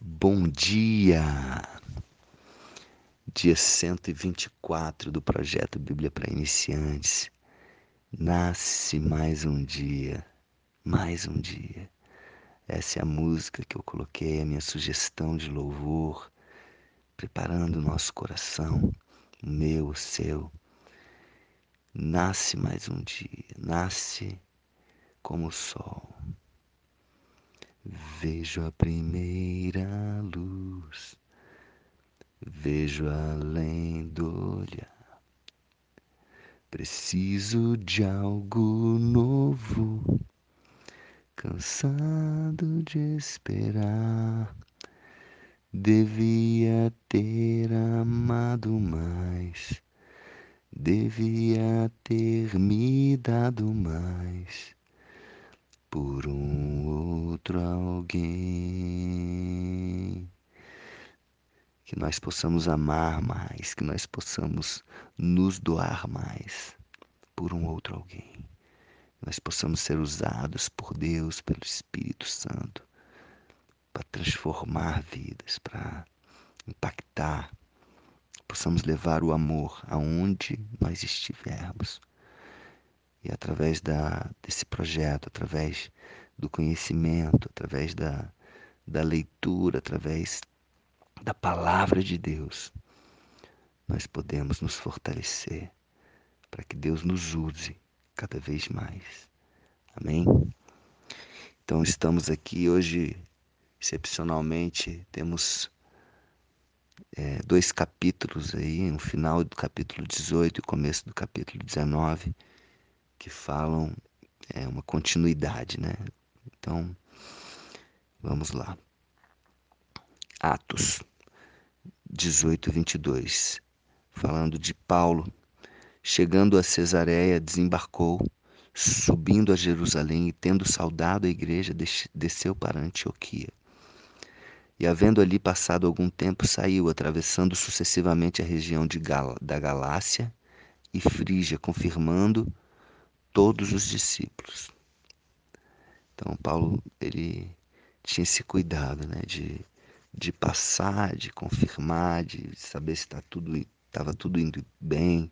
Bom dia! Dia 124 do projeto Bíblia para Iniciantes. Nasce mais um dia, mais um dia. Essa é a música que eu coloquei, a minha sugestão de louvor, preparando o nosso coração, o meu, o seu. Nasce mais um dia, nasce como o sol. Vejo a primeira luz, vejo além do olhar. Preciso de algo novo, cansado de esperar. Devia ter amado mais, devia ter me dado mais por um outro alguém. Que nós possamos amar mais, que nós possamos nos doar mais por um outro alguém. Nós possamos ser usados por Deus, pelo Espírito Santo, para transformar vidas, para impactar, possamos levar o amor aonde nós estivermos e através da, desse projeto, através do conhecimento, através da, da leitura, através da palavra de Deus, nós podemos nos fortalecer para que Deus nos use cada vez mais. Amém? Então estamos aqui hoje, excepcionalmente, temos é, dois capítulos aí, no final do capítulo 18 e o começo do capítulo 19 que falam é uma continuidade, né? Então, vamos lá. Atos 18, 22. Falando de Paulo, chegando a Cesareia, desembarcou, subindo a Jerusalém e tendo saudado a igreja, desceu para Antioquia. E havendo ali passado algum tempo, saiu, atravessando sucessivamente a região de Gal da Galácia e Frígia, confirmando todos os discípulos. Então Paulo ele tinha esse cuidado, né, de, de passar, de confirmar, de saber se tá tudo estava tudo indo bem,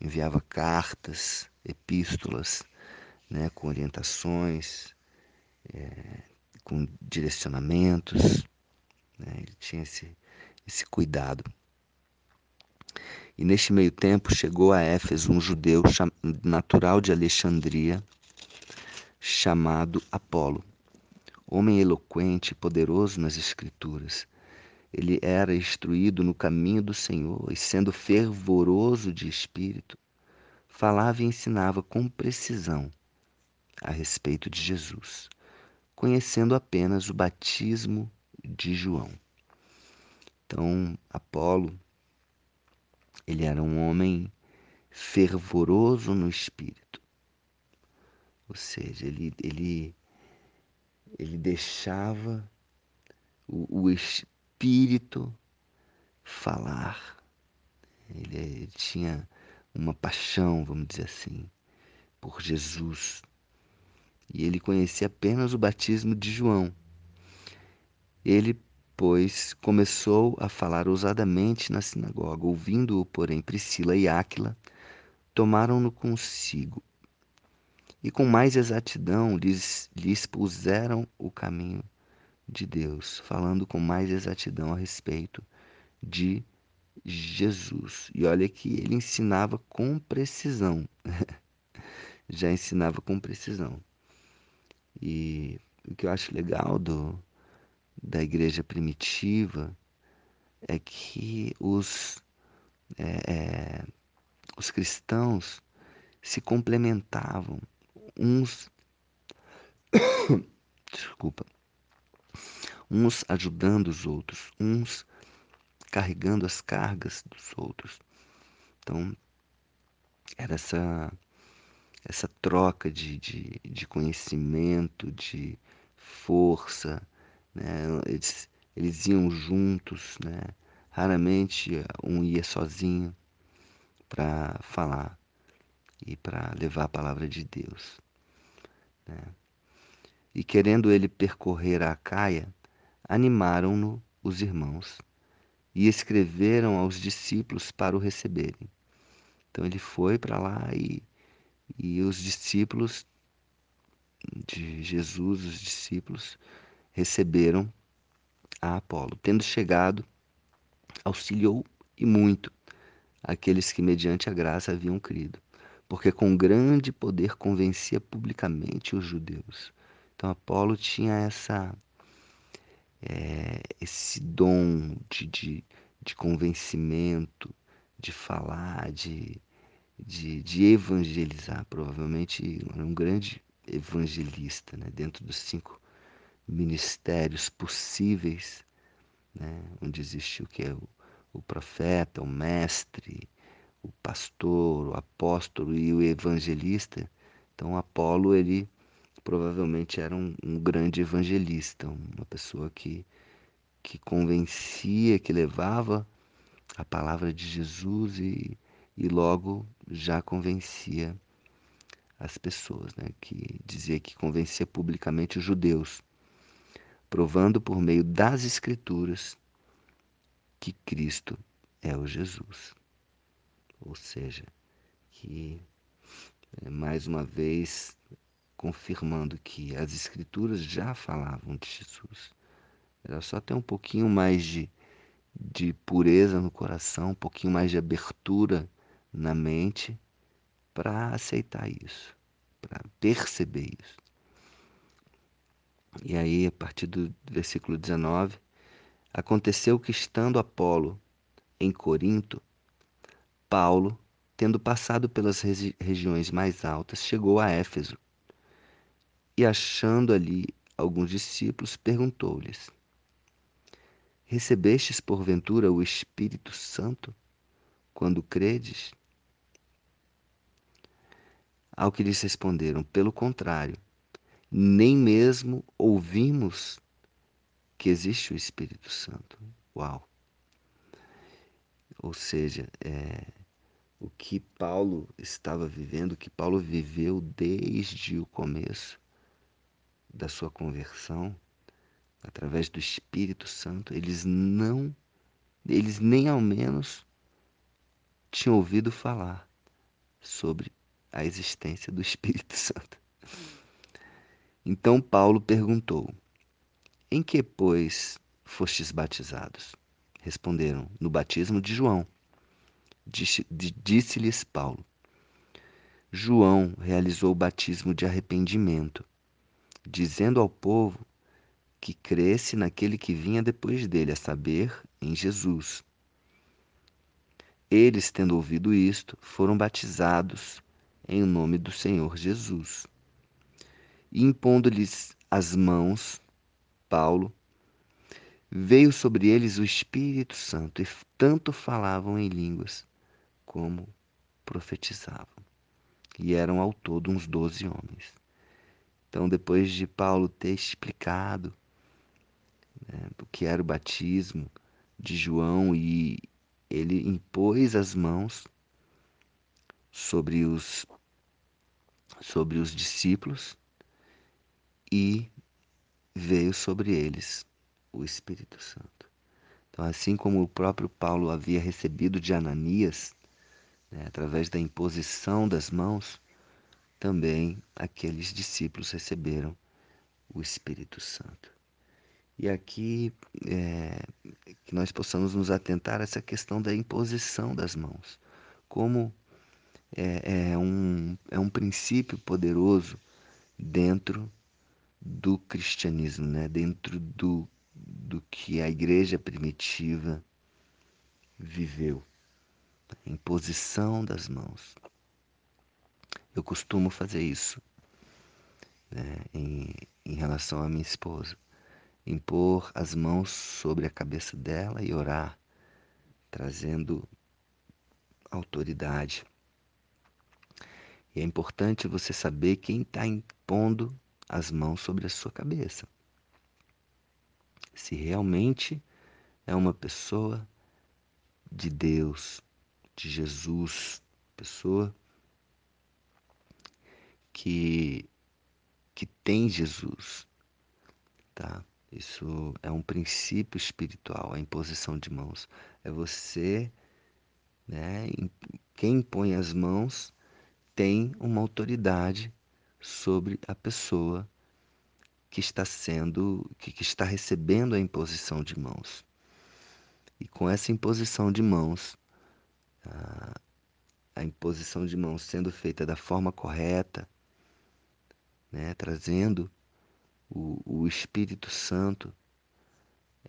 enviava cartas, epístolas, né, com orientações, é, com direcionamentos, né, ele tinha esse, esse cuidado. E neste meio tempo chegou a Éfeso um judeu natural de Alexandria, chamado Apolo, homem eloquente e poderoso nas Escrituras. Ele era instruído no caminho do Senhor e, sendo fervoroso de espírito, falava e ensinava com precisão a respeito de Jesus, conhecendo apenas o batismo de João. Então, Apolo ele era um homem fervoroso no espírito. Ou seja, ele, ele, ele deixava o, o espírito falar. Ele, ele tinha uma paixão, vamos dizer assim, por Jesus. E ele conhecia apenas o batismo de João. Ele pois começou a falar ousadamente na sinagoga. Ouvindo-o, porém, Priscila e Áquila tomaram-no consigo e com mais exatidão lhes, lhes puseram o caminho de Deus, falando com mais exatidão a respeito de Jesus. E olha que ele ensinava com precisão. Já ensinava com precisão. E o que eu acho legal do, da igreja primitiva é que os, é, é, os cristãos se complementavam uns desculpa uns ajudando os outros uns carregando as cargas dos outros. Então era essa essa troca de, de, de conhecimento de força né? Eles, eles iam juntos, né? Raramente um ia sozinho para falar e para levar a palavra de Deus. Né? E querendo ele percorrer a Caia, animaram-no os irmãos e escreveram aos discípulos para o receberem. Então ele foi para lá e, e os discípulos de Jesus, os discípulos, receberam a Apolo. Tendo chegado, auxiliou e muito aqueles que, mediante a graça, haviam crido, porque com grande poder convencia publicamente os judeus. Então, Apolo tinha essa, é, esse dom de, de, de convencimento, de falar, de, de, de evangelizar. Provavelmente era um grande evangelista, né? dentro dos cinco ministérios possíveis, né? onde existe o que é o, o profeta, o mestre, o pastor, o apóstolo e o evangelista. Então Apolo ele provavelmente era um, um grande evangelista, uma pessoa que que convencia, que levava a palavra de Jesus e, e logo já convencia as pessoas, né? que dizia que convencia publicamente os judeus, provando por meio das Escrituras que Cristo é o Jesus. Ou seja, que é, mais uma vez confirmando que as Escrituras já falavam de Jesus. Era só ter um pouquinho mais de, de pureza no coração, um pouquinho mais de abertura na mente para aceitar isso, para perceber isso. E aí, a partir do versículo 19, aconteceu que estando Apolo em Corinto, Paulo, tendo passado pelas regi regiões mais altas, chegou a Éfeso e, achando ali alguns discípulos, perguntou-lhes: Recebestes porventura o Espírito Santo quando credes? Ao que lhes responderam: Pelo contrário, nem mesmo ouvimos que existe o Espírito Santo. Uau! Ou seja, é, o que Paulo estava vivendo, o que Paulo viveu desde o começo da sua conversão, através do Espírito Santo, eles não, eles nem ao menos tinham ouvido falar sobre a existência do Espírito Santo. Então Paulo perguntou: Em que, pois, fostes batizados? Responderam: No batismo de João. Disse-lhes Paulo: João realizou o batismo de arrependimento, dizendo ao povo que cresce naquele que vinha depois dele, a saber, em Jesus. Eles, tendo ouvido isto, foram batizados em nome do Senhor Jesus. E impondo-lhes as mãos, Paulo, veio sobre eles o Espírito Santo, e tanto falavam em línguas como profetizavam. E eram ao todo uns doze homens. Então, depois de Paulo ter explicado né, o que era o batismo de João e ele impôs as mãos sobre os sobre os discípulos e veio sobre eles o Espírito Santo. Então, assim como o próprio Paulo havia recebido de Ananias, né, através da imposição das mãos, também aqueles discípulos receberam o Espírito Santo. E aqui é, que nós possamos nos atentar a essa questão da imposição das mãos, como é, é, um, é um princípio poderoso dentro do cristianismo, né? dentro do, do que a igreja primitiva viveu. Imposição das mãos. Eu costumo fazer isso né? em, em relação à minha esposa. Impor as mãos sobre a cabeça dela e orar, trazendo autoridade e é importante você saber quem está impondo as mãos sobre a sua cabeça. Se realmente é uma pessoa de Deus, de Jesus, pessoa que que tem Jesus, tá? Isso é um princípio espiritual, a imposição de mãos. É você, né? Quem impõe as mãos tem uma autoridade sobre a pessoa que está sendo, que, que está recebendo a imposição de mãos. E com essa imposição de mãos, a, a imposição de mãos sendo feita da forma correta, né, trazendo o, o Espírito Santo,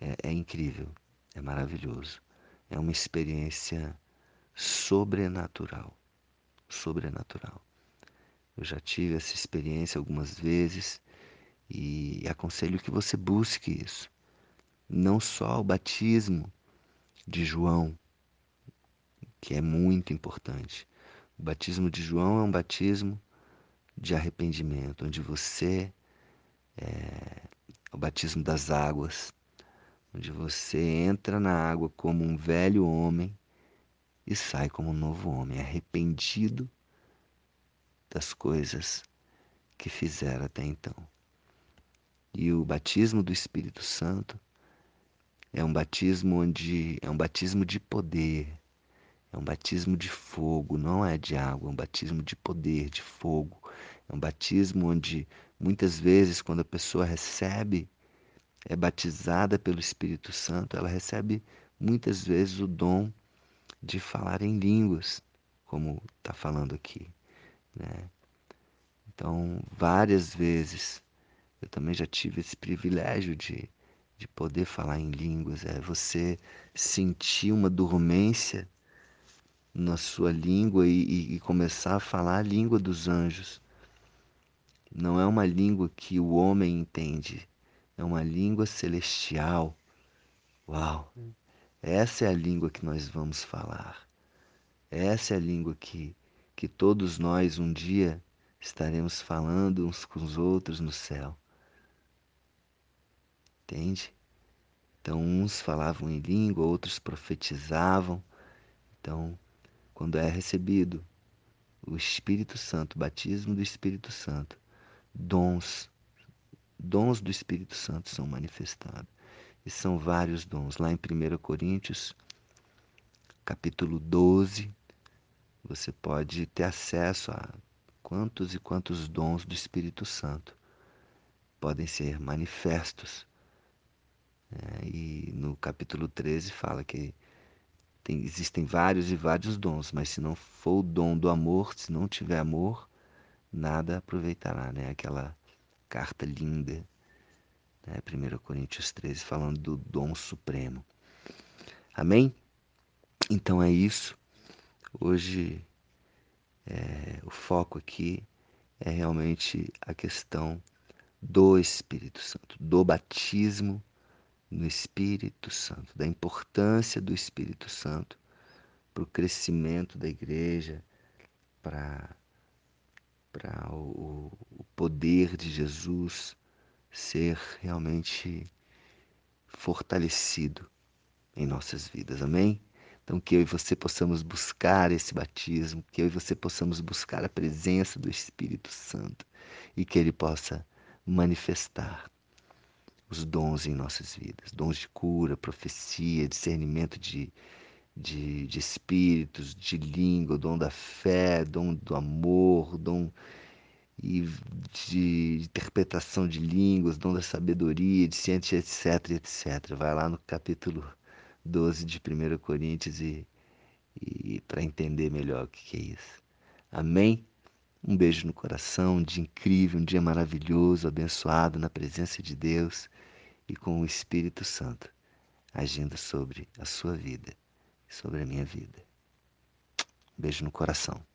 é, é incrível, é maravilhoso. É uma experiência sobrenatural. Sobrenatural. Eu já tive essa experiência algumas vezes e aconselho que você busque isso. Não só o batismo de João, que é muito importante. O batismo de João é um batismo de arrependimento, onde você é o batismo das águas, onde você entra na água como um velho homem e sai como um novo homem, arrependido das coisas que fizera até então. E o batismo do Espírito Santo é um batismo onde é um batismo de poder, é um batismo de fogo, não é de água, é um batismo de poder, de fogo. É um batismo onde muitas vezes quando a pessoa recebe é batizada pelo Espírito Santo, ela recebe muitas vezes o dom de falar em línguas, como está falando aqui, né? Então, várias vezes eu também já tive esse privilégio de, de poder falar em línguas. É você sentir uma dormência na sua língua e, e, começar a falar a língua dos anjos. Não é uma língua que o homem entende, é uma língua celestial. Uau! Essa é a língua que nós vamos falar. Essa é a língua que, que todos nós um dia estaremos falando uns com os outros no céu. Entende? Então, uns falavam em língua, outros profetizavam. Então, quando é recebido o Espírito Santo, batismo do Espírito Santo, dons, dons do Espírito Santo são manifestados. E são vários dons. Lá em 1 Coríntios, capítulo 12, você pode ter acesso a quantos e quantos dons do Espírito Santo podem ser manifestos é, e no capítulo 13 fala que tem, existem vários e vários dons, mas se não for o dom do amor, se não tiver amor, nada aproveitará, né? Aquela carta linda, né? 1 Coríntios 13, falando do dom supremo. Amém? Então é isso. Hoje é, o foco aqui é realmente a questão do Espírito Santo, do batismo no Espírito Santo, da importância do Espírito Santo para o crescimento da igreja, para para o, o poder de Jesus ser realmente fortalecido em nossas vidas. Amém? Então, que eu e você possamos buscar esse batismo, que eu e você possamos buscar a presença do Espírito Santo e que ele possa manifestar os dons em nossas vidas dons de cura, profecia, discernimento de, de, de espíritos, de língua, dom da fé, dom do amor, dom e de interpretação de línguas, dom da sabedoria, de ciência, etc, etc. Vai lá no capítulo 12 de 1 Coríntios e, e para entender melhor o que, é isso. Amém? Um beijo no coração, um dia incrível, um dia maravilhoso, abençoado na presença de Deus e com o Espírito Santo agindo sobre a sua vida e sobre a minha vida. Um beijo no coração.